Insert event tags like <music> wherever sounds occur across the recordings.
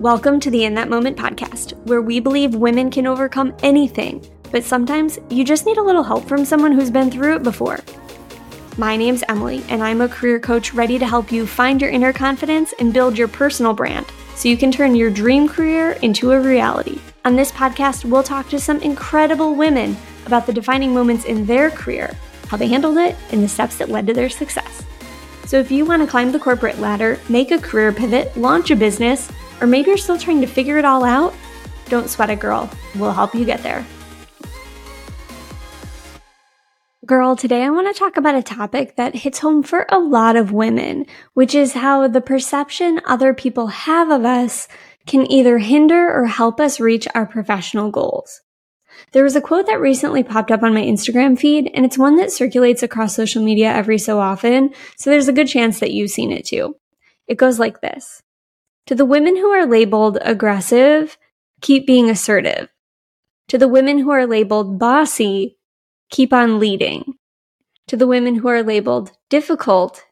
Welcome to the In That Moment podcast, where we believe women can overcome anything, but sometimes you just need a little help from someone who's been through it before. My name's Emily, and I'm a career coach ready to help you find your inner confidence and build your personal brand so you can turn your dream career into a reality. On this podcast, we'll talk to some incredible women about the defining moments in their career, how they handled it, and the steps that led to their success. So if you want to climb the corporate ladder, make a career pivot, launch a business, or maybe you're still trying to figure it all out, don't sweat it, girl. We'll help you get there. Girl, today I want to talk about a topic that hits home for a lot of women, which is how the perception other people have of us can either hinder or help us reach our professional goals. There was a quote that recently popped up on my Instagram feed, and it's one that circulates across social media every so often, so there's a good chance that you've seen it too. It goes like this to the women who are labeled aggressive, keep being assertive. To the women who are labeled bossy, keep on leading. To the women who are labeled difficult,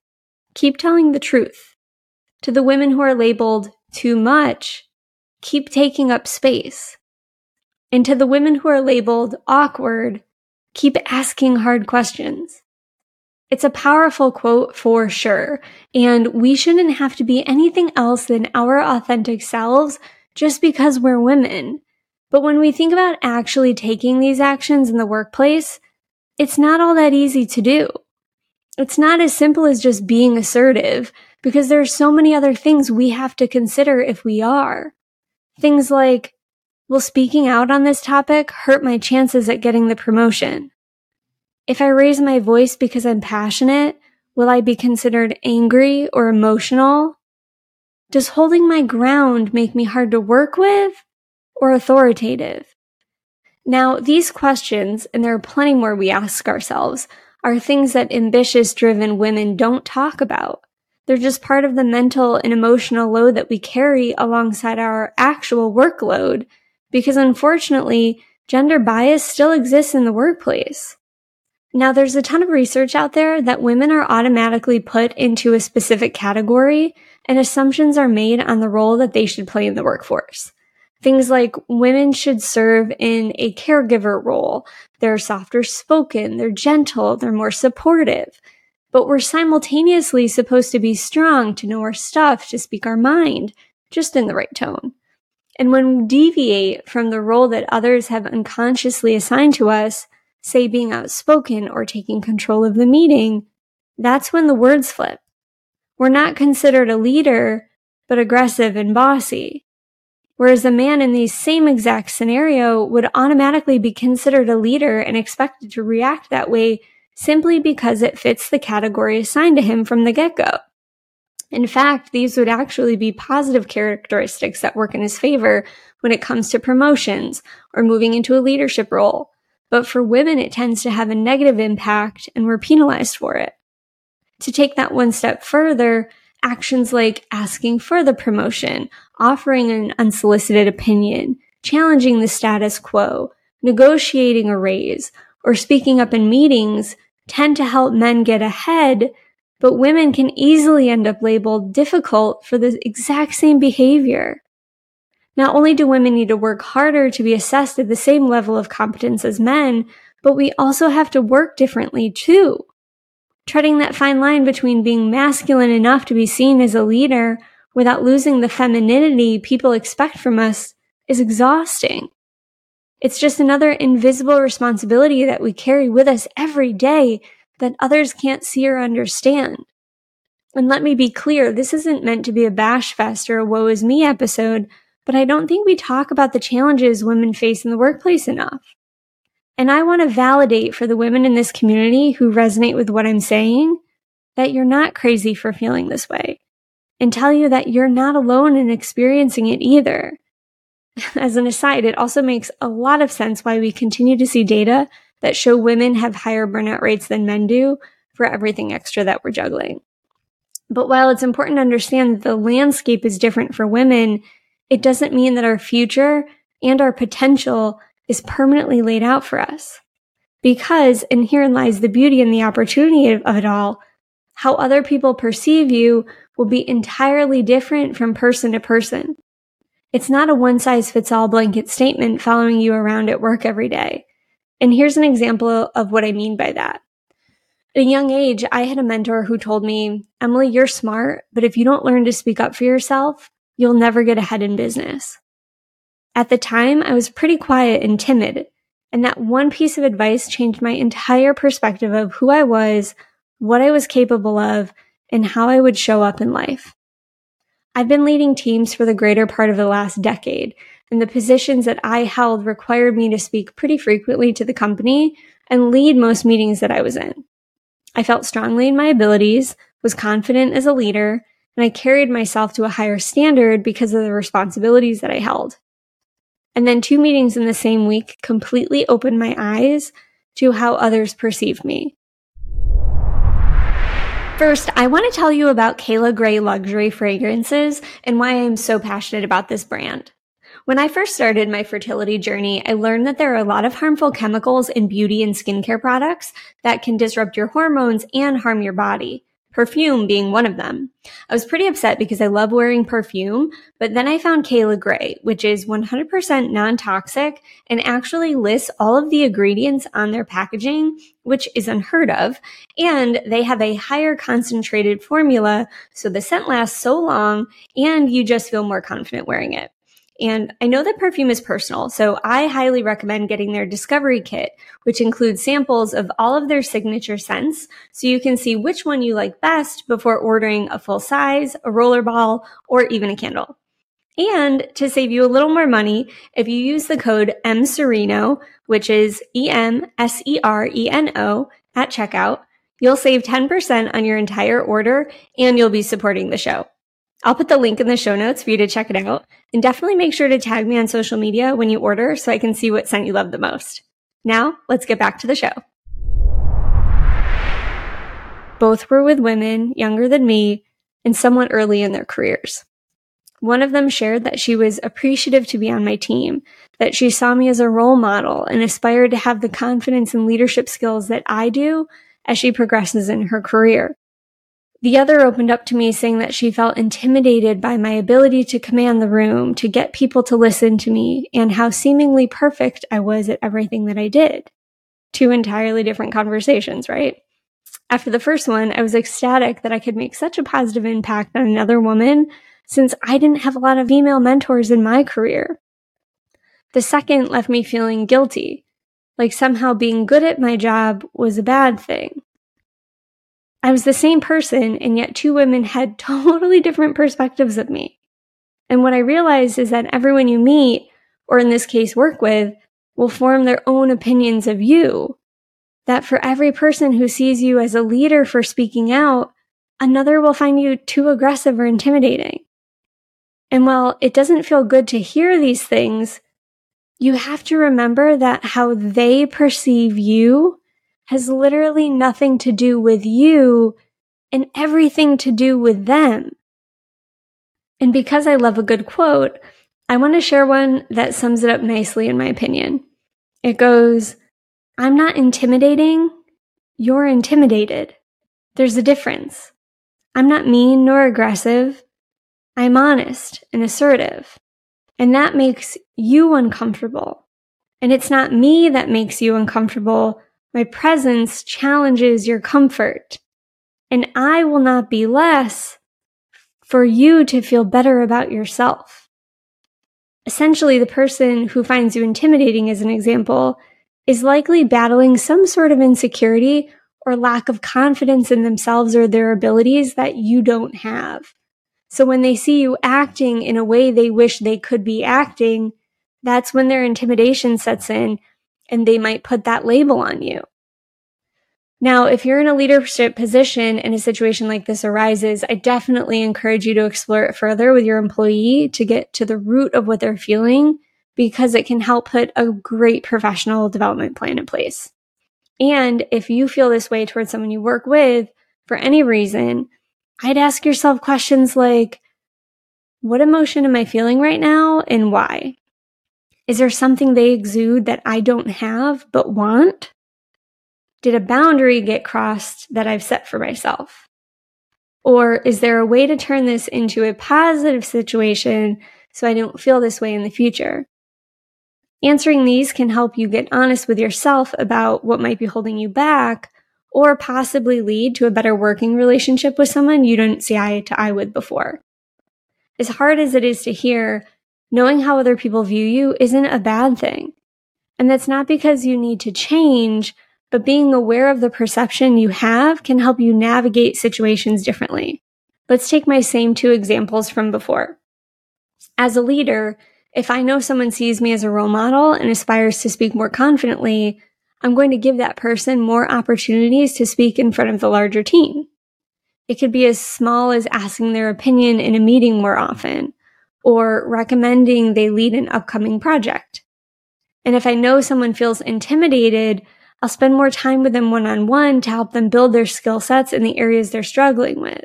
keep telling the truth. To the women who are labeled too much, keep taking up space. And to the women who are labeled awkward, keep asking hard questions. It's a powerful quote for sure, and we shouldn't have to be anything else than our authentic selves just because we're women. But when we think about actually taking these actions in the workplace, it's not all that easy to do. It's not as simple as just being assertive because there are so many other things we have to consider if we are. Things like, will speaking out on this topic hurt my chances at getting the promotion? If I raise my voice because I'm passionate, will I be considered angry or emotional? Does holding my ground make me hard to work with or authoritative? Now, these questions, and there are plenty more we ask ourselves, are things that ambitious driven women don't talk about. They're just part of the mental and emotional load that we carry alongside our actual workload because unfortunately, gender bias still exists in the workplace. Now, there's a ton of research out there that women are automatically put into a specific category and assumptions are made on the role that they should play in the workforce. Things like women should serve in a caregiver role. They're softer spoken, they're gentle, they're more supportive. But we're simultaneously supposed to be strong, to know our stuff, to speak our mind, just in the right tone. And when we deviate from the role that others have unconsciously assigned to us, say being outspoken or taking control of the meeting, that's when the words flip. We're not considered a leader, but aggressive and bossy. Whereas a man in the same exact scenario would automatically be considered a leader and expected to react that way simply because it fits the category assigned to him from the get go. In fact, these would actually be positive characteristics that work in his favor when it comes to promotions or moving into a leadership role but for women, it tends to have a negative impact and we're penalized for it. To take that one step further, actions like asking for the promotion, offering an unsolicited opinion, challenging the status quo, negotiating a raise, or speaking up in meetings tend to help men get ahead, but women can easily end up labeled difficult for the exact same behavior. Not only do women need to work harder to be assessed at the same level of competence as men, but we also have to work differently too. Treading that fine line between being masculine enough to be seen as a leader without losing the femininity people expect from us is exhausting. It's just another invisible responsibility that we carry with us every day that others can't see or understand. And let me be clear, this isn't meant to be a bash fest or a woe is me episode but I don't think we talk about the challenges women face in the workplace enough. And I want to validate for the women in this community who resonate with what I'm saying that you're not crazy for feeling this way and tell you that you're not alone in experiencing it either. <laughs> As an aside, it also makes a lot of sense why we continue to see data that show women have higher burnout rates than men do for everything extra that we're juggling. But while it's important to understand that the landscape is different for women, it doesn't mean that our future and our potential is permanently laid out for us. Because, and herein lies the beauty and the opportunity of, of it all, how other people perceive you will be entirely different from person to person. It's not a one size fits all blanket statement following you around at work every day. And here's an example of what I mean by that. At a young age, I had a mentor who told me, Emily, you're smart, but if you don't learn to speak up for yourself, you'll never get ahead in business. At the time, I was pretty quiet and timid, and that one piece of advice changed my entire perspective of who I was, what I was capable of, and how I would show up in life. I've been leading teams for the greater part of the last decade, and the positions that I held required me to speak pretty frequently to the company and lead most meetings that I was in. I felt strongly in my abilities, was confident as a leader, and I carried myself to a higher standard because of the responsibilities that I held. And then two meetings in the same week completely opened my eyes to how others perceive me. First, I want to tell you about Cayla Gray Luxury Fragrances and why I am so passionate about this brand. When I first started my fertility journey, I learned that there are a lot of harmful chemicals in beauty and skincare products that can disrupt your hormones and harm your body. Perfume being one of them. I was pretty upset because I love wearing perfume, but then I found Cayla Gray, which is 100% non-toxic and actually lists all of the ingredients on their packaging, which is unheard of. And they have a higher concentrated formula, so the scent lasts so long and you just feel more confident wearing it. And I know that perfume is personal, so I highly recommend getting their discovery kit, which includes samples of all of their signature scents so you can see which one you like best before ordering a full size, a roller ball, or even a candle. And to save you a little more money, if you use the code EMSERENO, which is E-M-S-E-R-E-N-O at checkout, you'll save 10% on your entire order and you'll be supporting the show. I'll put the link in the show notes for you to check it out. And definitely make sure to tag me on social media when you order so I can see what scent you love the most. Now, let's get back to the show. Both were with women younger than me and somewhat early in their careers. One of them shared that she was appreciative to be on my team, that she saw me as a role model and aspired to have the confidence and leadership skills that I do as she progresses in her career. The other opened up to me saying that she felt intimidated by my ability to command the room, to get people to listen to me, and how seemingly perfect I was at everything that I did. Two entirely different conversations, right? After the first one, I was ecstatic that I could make such a positive impact on another woman since I didn't have a lot of female mentors in my career. The second left me feeling guilty, like somehow being good at my job was a bad thing. I was the same person, and yet two women had <laughs> totally different perspectives of me. And what I realized is that everyone you meet, or in this case work with, will form their own opinions of you. That for every person who sees you as a leader for speaking out, another will find you too aggressive or intimidating. And while it doesn't feel good to hear these things, you have to remember that how they perceive you has literally nothing to do with you and everything to do with them. And because I love a good quote, I want to share one that sums it up nicely, in my opinion. It goes, I'm not intimidating, you're intimidated. There's a difference. I'm not mean nor aggressive. I'm honest and assertive. And that makes you uncomfortable. And it's not me that makes you uncomfortable. My presence challenges your comfort, and I will not be less for you to feel better about yourself. Essentially, the person who finds you intimidating, as an example, is likely battling some sort of insecurity or lack of confidence in themselves or their abilities that you don't have. So when they see you acting in a way they wish they could be acting, that's when their intimidation sets in and they might put that label on you. Now, if you're in a leadership position and a situation like this arises, I definitely encourage you to explore it further with your employee to get to the root of what they're feeling because it can help put a great professional development plan in place. And if you feel this way towards someone you work with for any reason, I'd ask yourself questions like, what emotion am I feeling right now and why? Is there something they exude that I don't have but want? Did a boundary get crossed that I've set for myself? Or is there a way to turn this into a positive situation so I don't feel this way in the future? Answering these can help you get honest with yourself about what might be holding you back or possibly lead to a better working relationship with someone you didn't see eye to eye with before. As hard as it is to hear, knowing how other people view you isn't a bad thing. And that's not because you need to change, but being aware of the perception you have can help you navigate situations differently. Let's take my same two examples from before. As a leader, if I know someone sees me as a role model and aspires to speak more confidently, I'm going to give that person more opportunities to speak in front of the larger team. It could be as small as asking their opinion in a meeting more often or recommending they lead an upcoming project. And if I know someone feels intimidated, I'll spend more time with them one on one to help them build their skill sets in the areas they're struggling with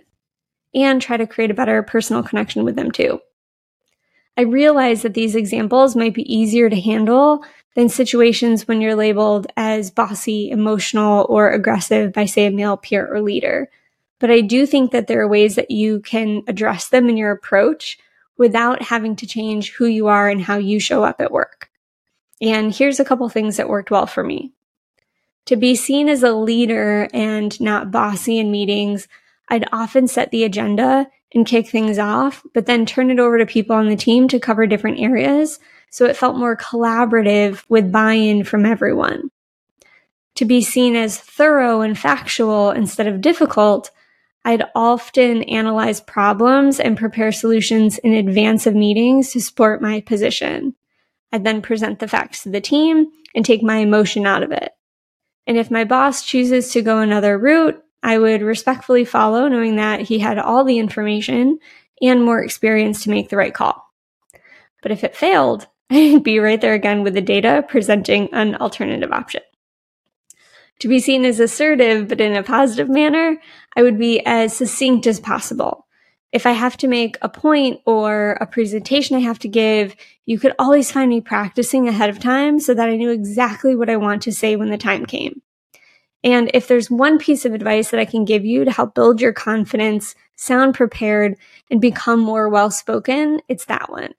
and try to create a better personal connection with them too. I realize that these examples might be easier to handle than situations when you're labeled as bossy, emotional, or aggressive by, say, a male peer or leader. But I do think that there are ways that you can address them in your approach without having to change who you are and how you show up at work. And here's a couple things that worked well for me. To be seen as a leader and not bossy in meetings, I'd often set the agenda and kick things off, but then turn it over to people on the team to cover different areas. So it felt more collaborative with buy in from everyone. To be seen as thorough and factual instead of difficult, I'd often analyze problems and prepare solutions in advance of meetings to support my position. I'd then present the facts to the team and take my emotion out of it. And if my boss chooses to go another route, I would respectfully follow, knowing that he had all the information and more experience to make the right call. But if it failed, <laughs> I'd be right there again with the data presenting an alternative option. To be seen as assertive, but in a positive manner, I would be as succinct as possible. If I have to make a point or a presentation I have to give, you could always find me practicing ahead of time so that I knew exactly what I want to say when the time came. And if there's one piece of advice that I can give you to help build your confidence, sound prepared, and become more well spoken, it's that one.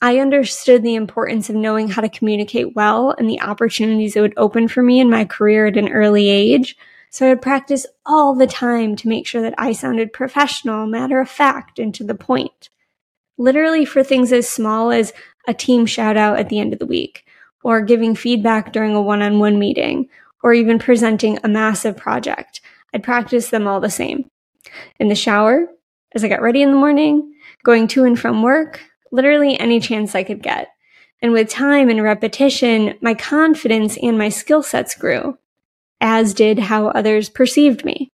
I understood the importance of knowing how to communicate well and the opportunities it would open for me in my career at an early age. So I would practice all the time to make sure that I sounded professional, matter of fact, and to the point. Literally for things as small as a team shout out at the end of the week, or giving feedback during a one on one meeting, or even presenting a massive project. I'd practice them all the same. In the shower, as I got ready in the morning, going to and from work, literally any chance I could get. And with time and repetition, my confidence and my skill sets grew, as did how others perceived me.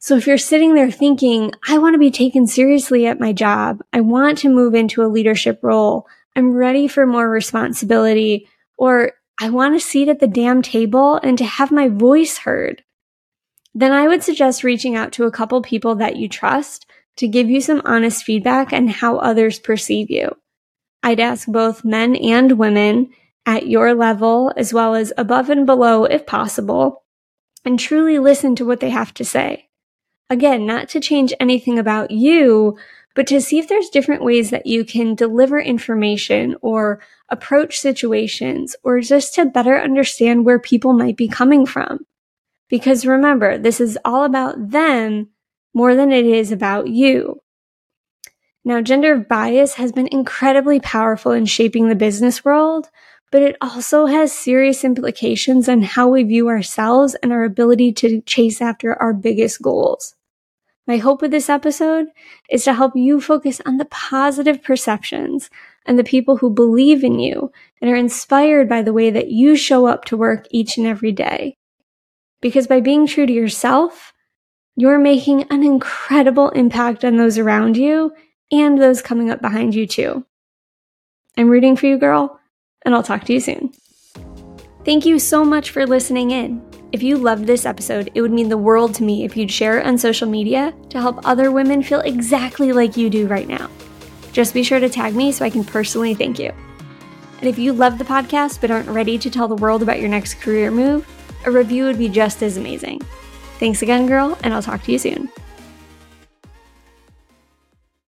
So if you're sitting there thinking, I want to be taken seriously at my job, I want to move into a leadership role, I'm ready for more responsibility, or I want a seat at the damn table and to have my voice heard. Then I would suggest reaching out to a couple people that you trust to give you some honest feedback on how others perceive you. I'd ask both men and women at your level as well as above and below if possible and truly listen to what they have to say. Again, not to change anything about you, but to see if there's different ways that you can deliver information or approach situations or just to better understand where people might be coming from. Because remember, this is all about them more than it is about you. Now, gender bias has been incredibly powerful in shaping the business world, but it also has serious implications on how we view ourselves and our ability to chase after our biggest goals. My hope with this episode is to help you focus on the positive perceptions and the people who believe in you and are inspired by the way that you show up to work each and every day. Because by being true to yourself, you're making an incredible impact on those around you and those coming up behind you too. I'm rooting for you, girl, and I'll talk to you soon. Thank you so much for listening in. If you loved this episode, it would mean the world to me if you'd share it on social media to help other women feel exactly like you do right now. Just be sure to tag me so I can personally thank you. And if you love the podcast but aren't ready to tell the world about your next career move, a review would be just as amazing. Thanks again, girl, and I'll talk to you soon.